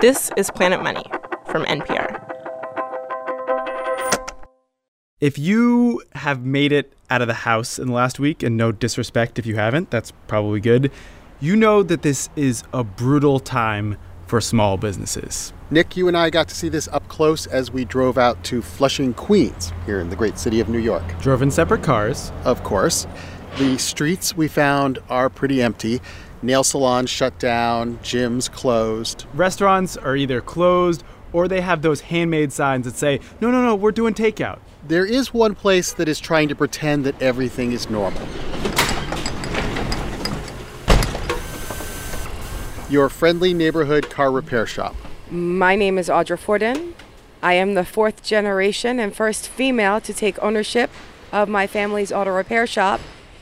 This is Planet Money from NPR. If you have made it out of the house in the last week, and no disrespect if you haven't, that's probably good, you know that this is a brutal time for small businesses. Nick, you and I got to see this up close as we drove out to Flushing, Queens, here in the great city of New York. Drove in separate cars. Of course. The streets we found are pretty empty. Nail salons shut down, gyms closed. Restaurants are either closed or they have those handmade signs that say, no, no, no, we're doing takeout. There is one place that is trying to pretend that everything is normal. Your friendly neighborhood car repair shop. My name is Audra Fordin. I am the fourth generation and first female to take ownership of my family's auto repair shop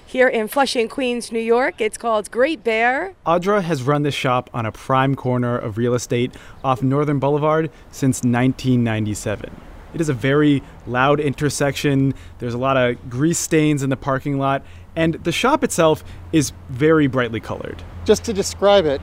here in Flushing, Queens, New York. It's called Great Bear. Audra has run this shop on a prime corner of real estate off Northern Boulevard since 1997. It is a very loud intersection. There's a lot of grease stains in the parking lot, and the shop itself is very brightly colored. Just to describe it,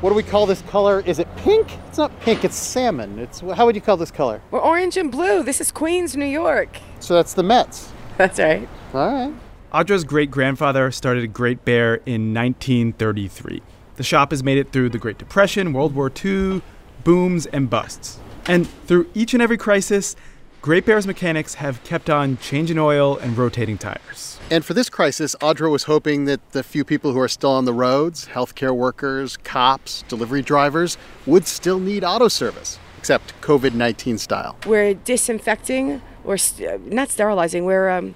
what do we call this color? Is it pink? It's not pink, it's salmon. It's how would you call this color? We're orange and blue. This is Queens, New York. So that's the Mets. That's right. All right. Audra's great grandfather started Great Bear in 1933. The shop has made it through the Great Depression, World War II, booms, and busts. And through each and every crisis, Great Bear's mechanics have kept on changing oil and rotating tires. And for this crisis, Audra was hoping that the few people who are still on the roads, healthcare workers, cops, delivery drivers, would still need auto service, except COVID 19 style. We're disinfecting, or st- not sterilizing, we're, um,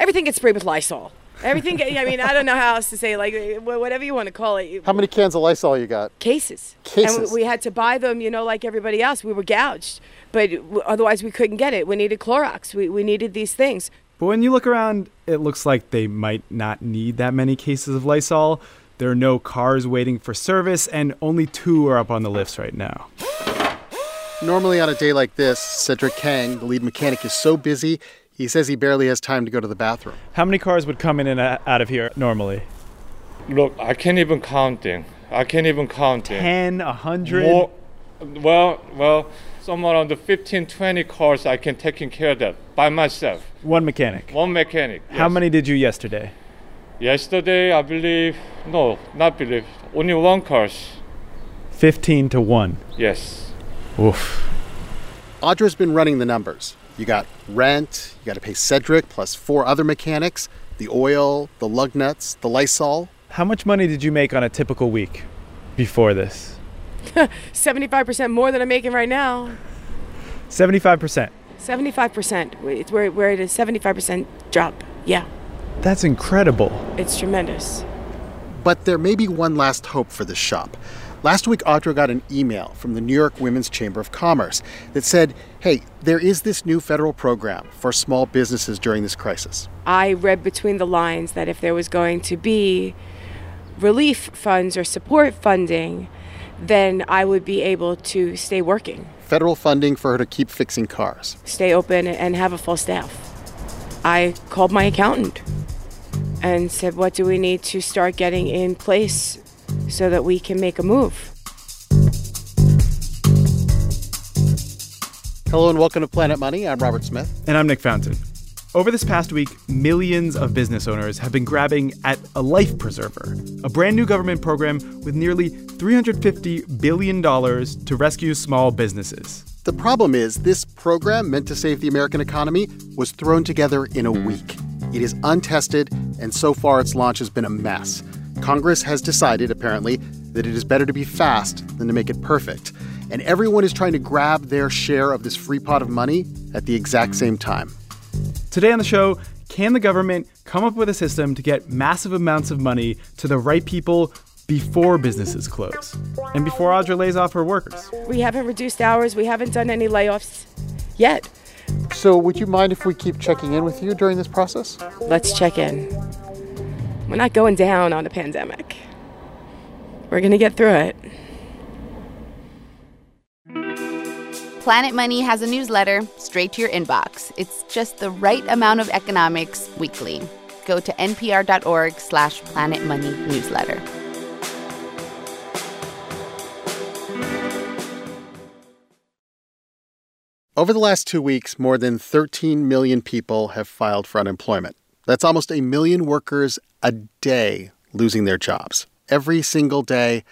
everything gets sprayed with Lysol. Everything, get, I mean, I don't know how else to say, it, like, whatever you want to call it. How many cans of Lysol you got? Cases. Cases. And we had to buy them, you know, like everybody else. We were gouged, but otherwise we couldn't get it. We needed Clorox. We, we needed these things. But when you look around, it looks like they might not need that many cases of Lysol. There are no cars waiting for service, and only two are up on the lifts right now. Normally, on a day like this, Cedric Kang, the lead mechanic, is so busy, he says he barely has time to go to the bathroom. How many cars would come in and out of here normally? Look, I can't even count them. I can't even count them. 10, 100? More, well, well, somewhere around the 15, 20 cars I can take care of that by myself. One mechanic? One mechanic. How yes. many did you yesterday? Yesterday, I believe, no, not believe, only one cars. 15 to 1? Yes. Oof. Audra's been running the numbers. You got rent, you got to pay Cedric plus four other mechanics, the oil, the lug nuts, the Lysol. How much money did you make on a typical week before this? 75% more than I'm making right now. 75%. 75%. It's we're, we're at a 75% drop. Yeah. That's incredible. It's tremendous. But there may be one last hope for this shop. Last week, Audra got an email from the New York Women's Chamber of Commerce that said, hey, there is this new federal program for small businesses during this crisis. I read between the lines that if there was going to be relief funds or support funding, then I would be able to stay working. Federal funding for her to keep fixing cars. Stay open and have a full staff. I called my accountant and said, What do we need to start getting in place so that we can make a move? Hello and welcome to Planet Money. I'm Robert Smith. And I'm Nick Fountain. Over this past week, millions of business owners have been grabbing at a life preserver, a brand new government program with nearly $350 billion to rescue small businesses. The problem is, this program, meant to save the American economy, was thrown together in a week. It is untested, and so far its launch has been a mess. Congress has decided, apparently, that it is better to be fast than to make it perfect. And everyone is trying to grab their share of this free pot of money at the exact same time. Today on the show, can the government come up with a system to get massive amounts of money to the right people before businesses close and before Audra lays off her workers? We haven't reduced hours, we haven't done any layoffs yet. So, would you mind if we keep checking in with you during this process? Let's check in. We're not going down on a pandemic. We're going to get through it. Planet Money has a newsletter straight to your inbox. It's just the right amount of economics weekly. Go to npr.org slash planetmoneynewsletter. Over the last two weeks, more than 13 million people have filed for unemployment. That's almost a million workers a day losing their jobs. Every single day,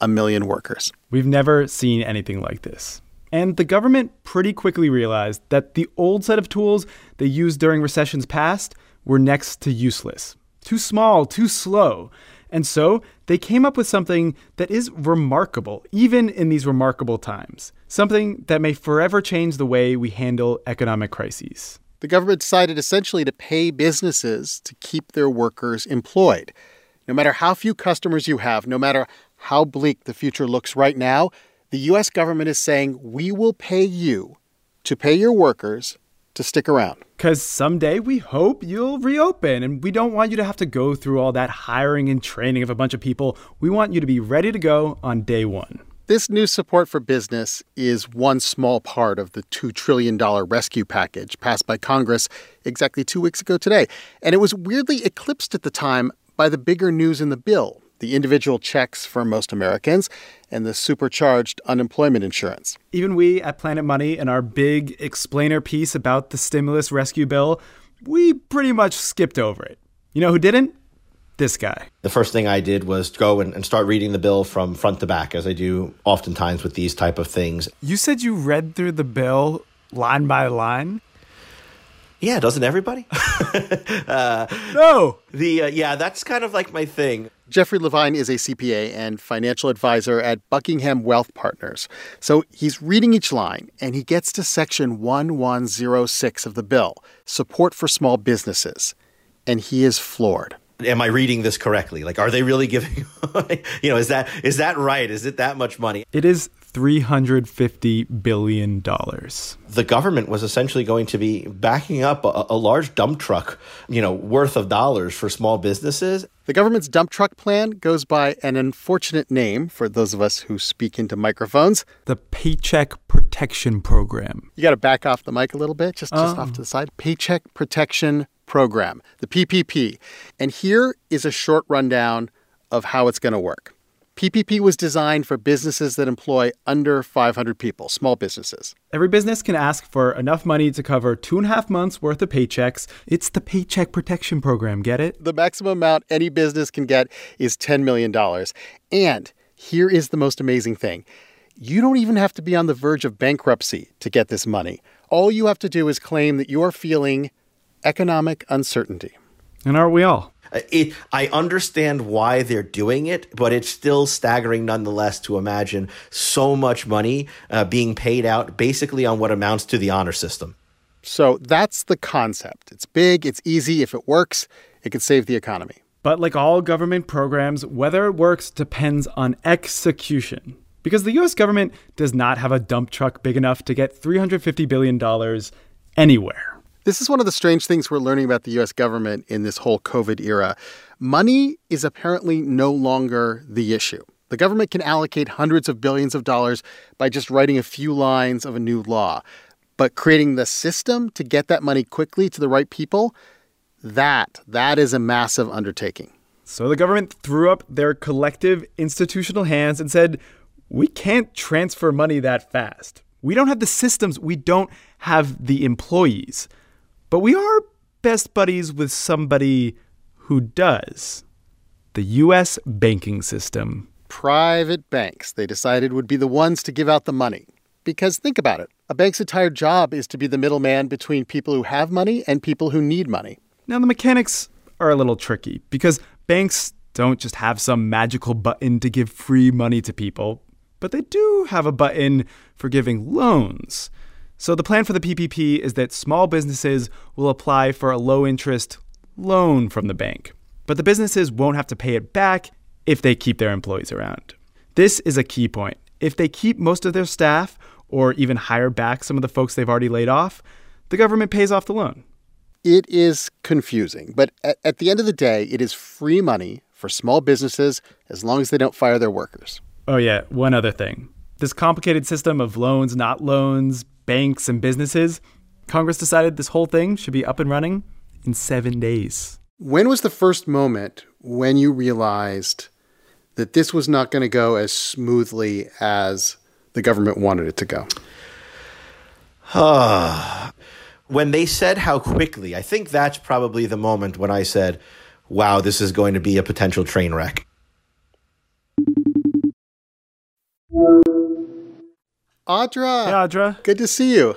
a million workers. We've never seen anything like this. And the government pretty quickly realized that the old set of tools they used during recessions past were next to useless. Too small, too slow. And so they came up with something that is remarkable, even in these remarkable times. Something that may forever change the way we handle economic crises. The government decided essentially to pay businesses to keep their workers employed. No matter how few customers you have, no matter how bleak the future looks right now, the U.S. government is saying we will pay you to pay your workers to stick around. Because someday we hope you'll reopen, and we don't want you to have to go through all that hiring and training of a bunch of people. We want you to be ready to go on day one. This new support for business is one small part of the $2 trillion rescue package passed by Congress exactly two weeks ago today. And it was weirdly eclipsed at the time by the bigger news in the bill the individual checks for most Americans, and the supercharged unemployment insurance. Even we at Planet Money, in our big explainer piece about the stimulus rescue bill, we pretty much skipped over it. You know who didn't? This guy. The first thing I did was go and, and start reading the bill from front to back, as I do oftentimes with these type of things. You said you read through the bill line by line? Yeah, doesn't everybody? uh, no. The uh, yeah, that's kind of like my thing. Jeffrey Levine is a CPA and financial advisor at Buckingham Wealth Partners. So he's reading each line and he gets to section 1106 of the bill, support for small businesses, and he is floored am I reading this correctly? Like, are they really giving? you know, is that is that right? Is it that much money? It is $350 billion. The government was essentially going to be backing up a, a, large dump truck, you know, worth of dollars for small businesses. The government's dump truck plan goes by an unfortunate name for those of us who speak into microphones the Paycheck Protection Program. You got to back off the mic a little bit, just, just oh. off to the side. Paycheck Protection Program, the PPP. And here is a short rundown of how it's going to work. PPP was designed for businesses that employ under 500 people, small businesses. Every business can ask for enough money to cover two and a half months worth of paychecks. It's the Paycheck Protection Program, get it? The maximum amount any business can get is $10 million. And here is the most amazing thing you don't even have to be on the verge of bankruptcy to get this money. All you have to do is claim that you are feeling economic uncertainty. And aren't we all? Uh, it, I understand why they're doing it, but it's still staggering nonetheless to imagine so much money uh, being paid out basically on what amounts to the honor system. So that's the concept. It's big, it's easy. If it works, it could save the economy. But like all government programs, whether it works depends on execution. Because the US government does not have a dump truck big enough to get $350 billion anywhere. This is one of the strange things we're learning about the US government in this whole COVID era. Money is apparently no longer the issue. The government can allocate hundreds of billions of dollars by just writing a few lines of a new law. But creating the system to get that money quickly to the right people, that that is a massive undertaking. So the government threw up their collective institutional hands and said, "We can't transfer money that fast. We don't have the systems, we don't have the employees." But we are best buddies with somebody who does the U.S. banking system. Private banks, they decided, would be the ones to give out the money. Because think about it a bank's entire job is to be the middleman between people who have money and people who need money. Now, the mechanics are a little tricky because banks don't just have some magical button to give free money to people, but they do have a button for giving loans. So, the plan for the PPP is that small businesses will apply for a low interest loan from the bank, but the businesses won't have to pay it back if they keep their employees around. This is a key point. If they keep most of their staff or even hire back some of the folks they've already laid off, the government pays off the loan. It is confusing, but at, at the end of the day, it is free money for small businesses as long as they don't fire their workers. Oh, yeah, one other thing. This complicated system of loans, not loans, banks and businesses, Congress decided this whole thing should be up and running in seven days. When was the first moment when you realized that this was not going to go as smoothly as the government wanted it to go? when they said how quickly, I think that's probably the moment when I said, wow, this is going to be a potential train wreck. Audra. Hey, Audra. Good to see you.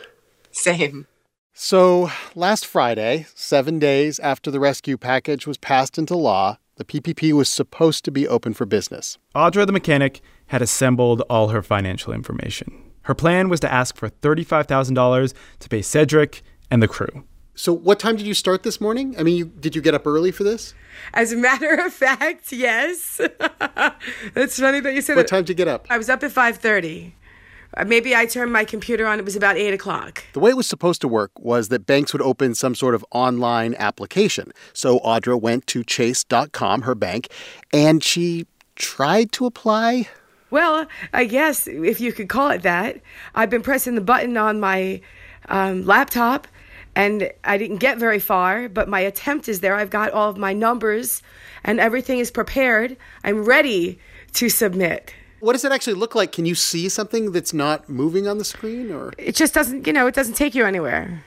Same. So, last Friday, seven days after the rescue package was passed into law, the PPP was supposed to be open for business. Audra the mechanic had assembled all her financial information. Her plan was to ask for $35,000 to pay Cedric and the crew. So, what time did you start this morning? I mean, you, did you get up early for this? As a matter of fact, yes. It's funny that you said What that. What time did you get up? I was up at 5.30. Uh, Maybe I turned my computer on. It was about 8 o'clock. The way it was supposed to work was that banks would open some sort of online application. So Audra went to chase.com, her bank, and she tried to apply. Well, I guess if you could call it that. I've been pressing the button on my um, laptop and I didn't get very far, but my attempt is there. I've got all of my numbers and everything is prepared. I'm ready to submit. What does it actually look like? Can you see something that's not moving on the screen or It just doesn't, you know, it doesn't take you anywhere.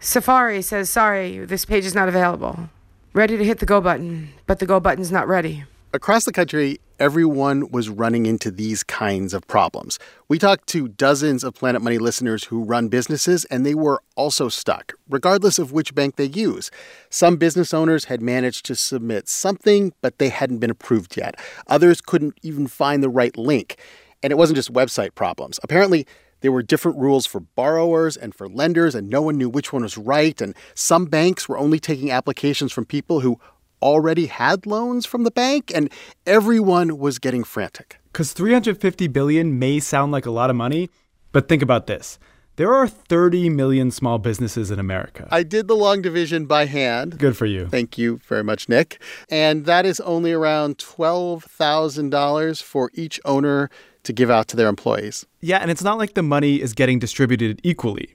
Safari says, sorry, this page is not available. Ready to hit the go button, but the go button's not ready. Across the country, everyone was running into these kinds of problems. We talked to dozens of Planet Money listeners who run businesses, and they were also stuck, regardless of which bank they use. Some business owners had managed to submit something, but they hadn't been approved yet. Others couldn't even find the right link. And it wasn't just website problems. Apparently, there were different rules for borrowers and for lenders, and no one knew which one was right. And some banks were only taking applications from people who already had loans from the bank, and everyone was getting frantic. Because 350 billion may sound like a lot of money, but think about this. There are 30 million small businesses in America. I did the long division by hand. Good for you. Thank you very much, Nick. And that is only around $12,000 for each owner to give out to their employees. Yeah, and it's not like the money is getting distributed equally.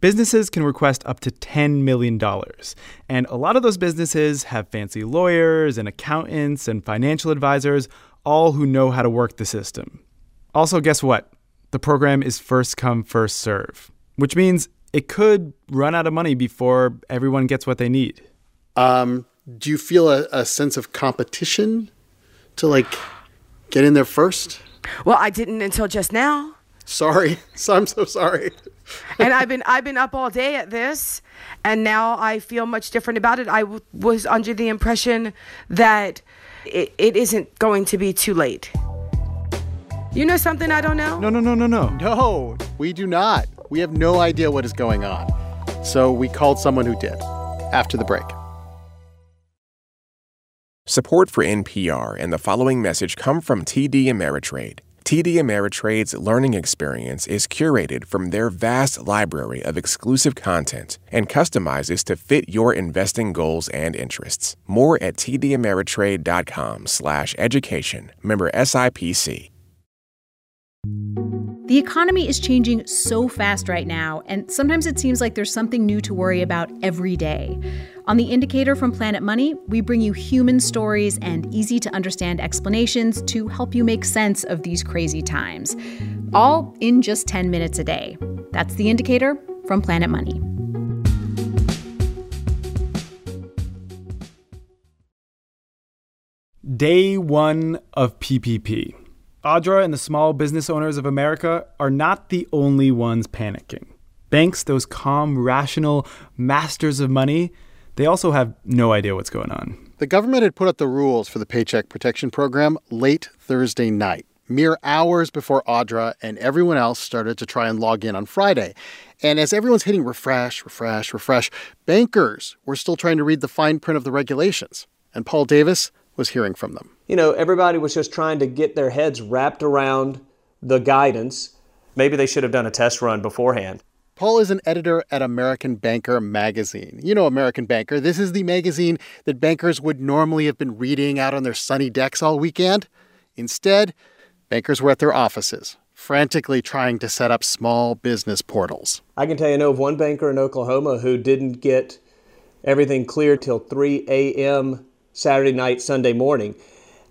Businesses can request up to $10 million. And a lot of those businesses have fancy lawyers and accountants and financial advisors, all who know how to work the system. Also, guess what? The program is first come, first serve, which means it could run out of money before everyone gets what they need. Um, do you feel a, a sense of competition to like get in there first? Well, I didn't until just now. Sorry. So I'm so sorry. and I've been I've been up all day at this, and now I feel much different about it. I w- was under the impression that it, it isn't going to be too late. You know something I don't know? No, no, no, no, no. No, we do not. We have no idea what is going on. So we called someone who did after the break. Support for NPR and the following message come from TD Ameritrade. TD Ameritrade's learning experience is curated from their vast library of exclusive content and customizes to fit your investing goals and interests. More at tdameritrade.com/education. Member SIPC. The economy is changing so fast right now, and sometimes it seems like there's something new to worry about every day. On The Indicator from Planet Money, we bring you human stories and easy to understand explanations to help you make sense of these crazy times. All in just 10 minutes a day. That's The Indicator from Planet Money. Day one of PPP. Audra and the small business owners of America are not the only ones panicking. Banks, those calm, rational masters of money, they also have no idea what's going on. The government had put up the rules for the Paycheck Protection Program late Thursday night, mere hours before Audra and everyone else started to try and log in on Friday. And as everyone's hitting refresh, refresh, refresh, bankers were still trying to read the fine print of the regulations. And Paul Davis was hearing from them. You know, everybody was just trying to get their heads wrapped around the guidance. Maybe they should have done a test run beforehand. Paul is an editor at American Banker magazine. You know American Banker. This is the magazine that bankers would normally have been reading out on their sunny decks all weekend. Instead, bankers were at their offices, frantically trying to set up small business portals. I can tell you, I know of one banker in Oklahoma who didn't get everything cleared till 3 a.m. Saturday night, Sunday morning.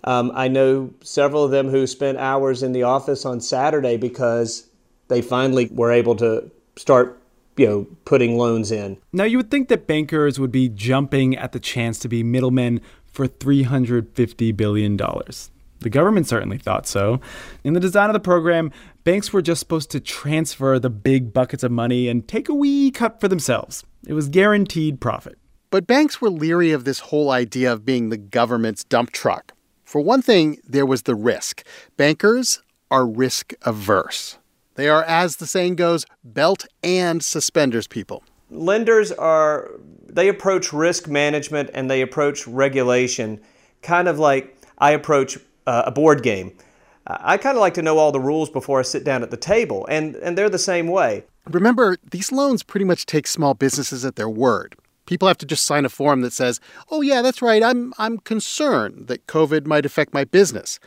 Um, I know several of them who spent hours in the office on Saturday because they finally were able to start you know, putting loans in. Now, you would think that bankers would be jumping at the chance to be middlemen for $350 billion. The government certainly thought so. In the design of the program, banks were just supposed to transfer the big buckets of money and take a wee cut for themselves. It was guaranteed profit. But banks were leery of this whole idea of being the government's dump truck. For one thing, there was the risk. Bankers are risk averse. They are, as the saying goes, belt and suspenders people. Lenders are, they approach risk management and they approach regulation kind of like I approach uh, a board game. I kind of like to know all the rules before I sit down at the table, and, and they're the same way. Remember, these loans pretty much take small businesses at their word. People have to just sign a form that says, "Oh yeah, that's right. I'm I'm concerned that COVID might affect my business."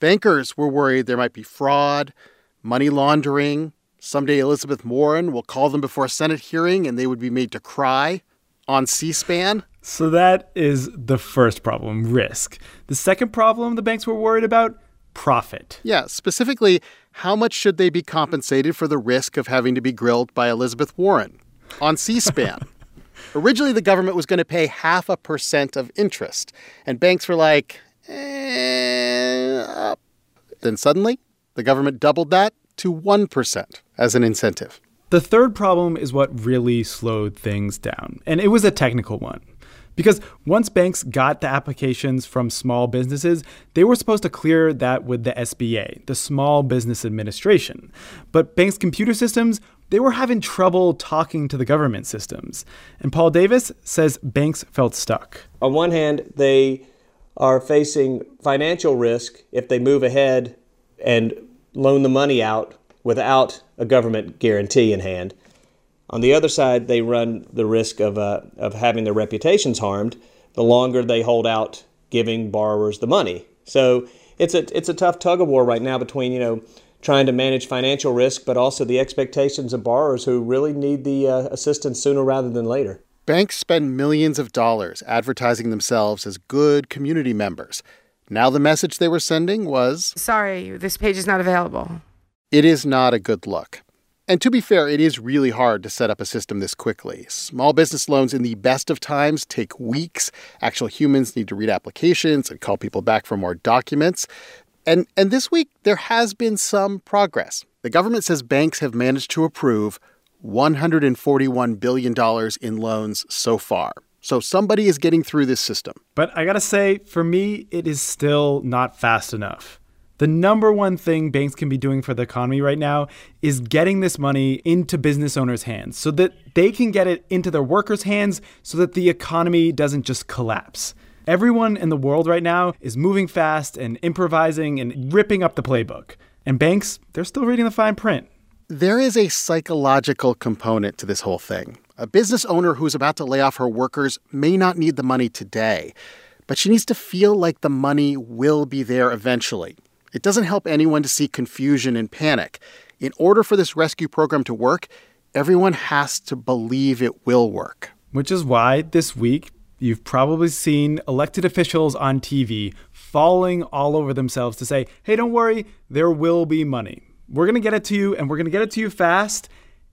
Bankers were worried there might be fraud, money laundering. Someday Elizabeth Warren will call them before a Senate hearing and they would be made to cry on C-SPAN. So that is the first problem, risk. The second problem the banks were worried about, profit. Yeah, specifically, how much should they be compensated for the risk of having to be grilled by Elizabeth Warren on C-SPAN? Originally, the government was going to pay half a percent of interest, and banks were like, eh, Then suddenly, the government doubled that to 1% as an incentive. The third problem is what really slowed things down, and it was a technical one. Because once banks got the applications from small businesses, they were supposed to clear that with the SBA, the Small Business Administration. But banks' computer systems, they were having trouble talking to the government systems. And Paul Davis says banks felt stuck. On one hand, they are facing financial risk if they move ahead and loan the money out without a government guarantee in hand. On the other side, they run the risk of, uh, of having their reputations harmed the longer they hold out giving borrowers the money. So it's a, it's a tough tug of war right now between, you know, trying to manage financial risk, but also the expectations of borrowers who really need the uh, assistance sooner rather than later. Banks spend millions of dollars advertising themselves as good community members. Now the message they were sending was Sorry, this page is not available. It is not a good look. And to be fair, it is really hard to set up a system this quickly. Small business loans in the best of times take weeks. Actual humans need to read applications and call people back for more documents. And, and this week, there has been some progress. The government says banks have managed to approve $141 billion in loans so far. So somebody is getting through this system. But I gotta say, for me, it is still not fast enough. The number one thing banks can be doing for the economy right now is getting this money into business owners' hands so that they can get it into their workers' hands so that the economy doesn't just collapse. Everyone in the world right now is moving fast and improvising and ripping up the playbook. And banks, they're still reading the fine print. There is a psychological component to this whole thing. A business owner who's about to lay off her workers may not need the money today, but she needs to feel like the money will be there eventually. It doesn't help anyone to see confusion and panic. In order for this rescue program to work, everyone has to believe it will work. Which is why this week you've probably seen elected officials on TV falling all over themselves to say, hey, don't worry, there will be money. We're going to get it to you, and we're going to get it to you fast.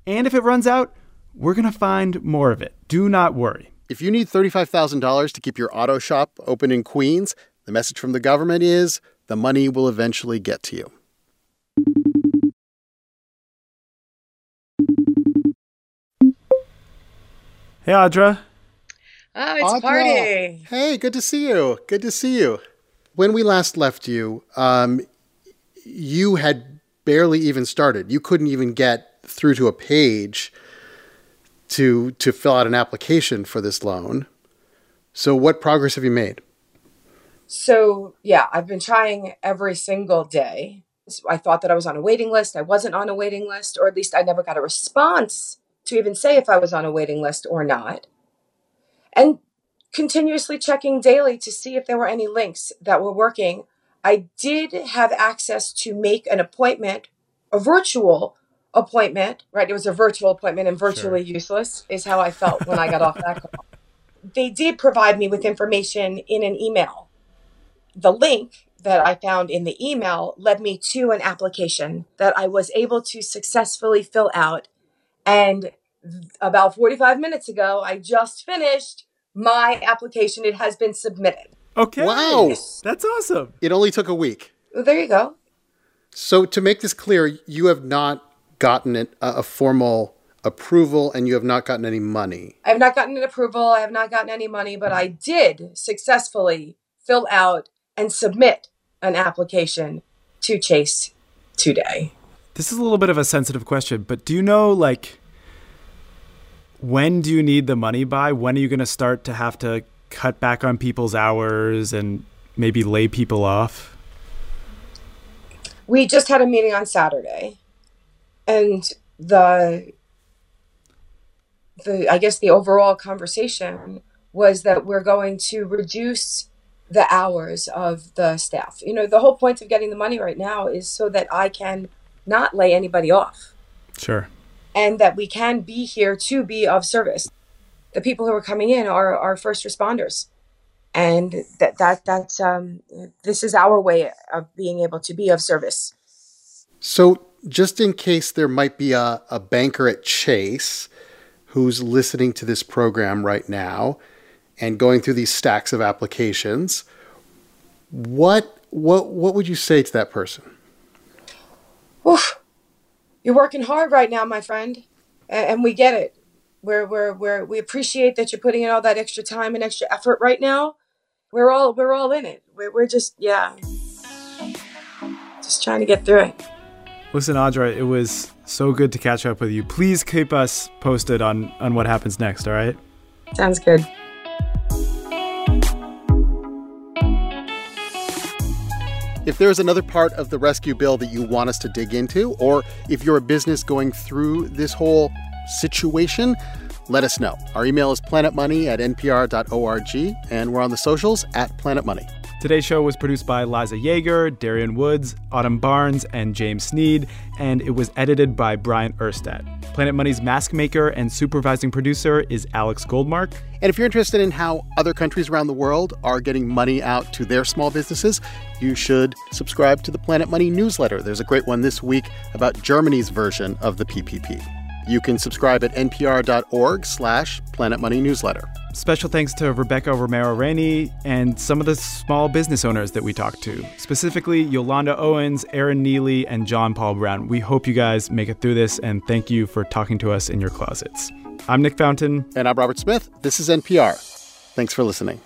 And if it runs out, we're going to find more of it. Do not worry. If you need $35,000 to keep your auto shop open in Queens, the message from the government is the money will eventually get to you. Hey, Audra. Oh, it's Audra. party. Hey, good to see you. Good to see you. When we last left you, um, you had barely even started. You couldn't even get through to a page to to fill out an application for this loan. So, what progress have you made? So, yeah, I've been trying every single day. I thought that I was on a waiting list. I wasn't on a waiting list, or at least I never got a response to even say if I was on a waiting list or not. And continuously checking daily to see if there were any links that were working. I did have access to make an appointment, a virtual appointment, right? It was a virtual appointment and virtually useless, is how I felt when I got off that call. They did provide me with information in an email the link that I found in the email led me to an application that I was able to successfully fill out. And about 45 minutes ago, I just finished my application. It has been submitted. Okay. Wow. That's awesome. It only took a week. Well, there you go. So, to make this clear, you have not gotten it, a, a formal approval and you have not gotten any money. I have not gotten an approval. I have not gotten any money, but I did successfully fill out and submit an application to Chase today. This is a little bit of a sensitive question, but do you know, like, when do you need the money by? When are you going to start to have to cut back on people's hours and maybe lay people off? We just had a meeting on Saturday, and the the I guess the overall conversation was that we're going to reduce the hours of the staff. You know, the whole point of getting the money right now is so that I can not lay anybody off Sure. and that we can be here to be of service. The people who are coming in are our first responders. And that that that's um this is our way of being able to be of service. So, just in case there might be a, a banker at Chase who's listening to this program right now and going through these stacks of applications, what what what would you say to that person? Oof. You're working hard right now, my friend, and we get it. We're, we're, we're, we appreciate that you're putting in all that extra time and extra effort right now. We're all we're all in it. We're, we're just yeah, just trying to get through it. Listen, Audra, it was so good to catch up with you. Please keep us posted on, on what happens next, all right? Sounds good. If there's another part of the rescue bill that you want us to dig into, or if you're a business going through this whole situation, let us know. Our email is planetmoney at npr.org, and we're on the socials at Planet Money. Today's show was produced by Liza Yeager, Darian Woods, Autumn Barnes, and James Sneed, and it was edited by Bryant Urstadt. Planet Money's mask maker and supervising producer is Alex Goldmark. And if you're interested in how other countries around the world are getting money out to their small businesses, you should subscribe to the Planet Money newsletter. There's a great one this week about Germany's version of the PPP. You can subscribe at npr.org slash Planet Money newsletter. Special thanks to Rebecca Romero Rainey and some of the small business owners that we talked to, specifically Yolanda Owens, Aaron Neely, and John Paul Brown. We hope you guys make it through this, and thank you for talking to us in your closets. I'm Nick Fountain. And I'm Robert Smith. This is NPR. Thanks for listening.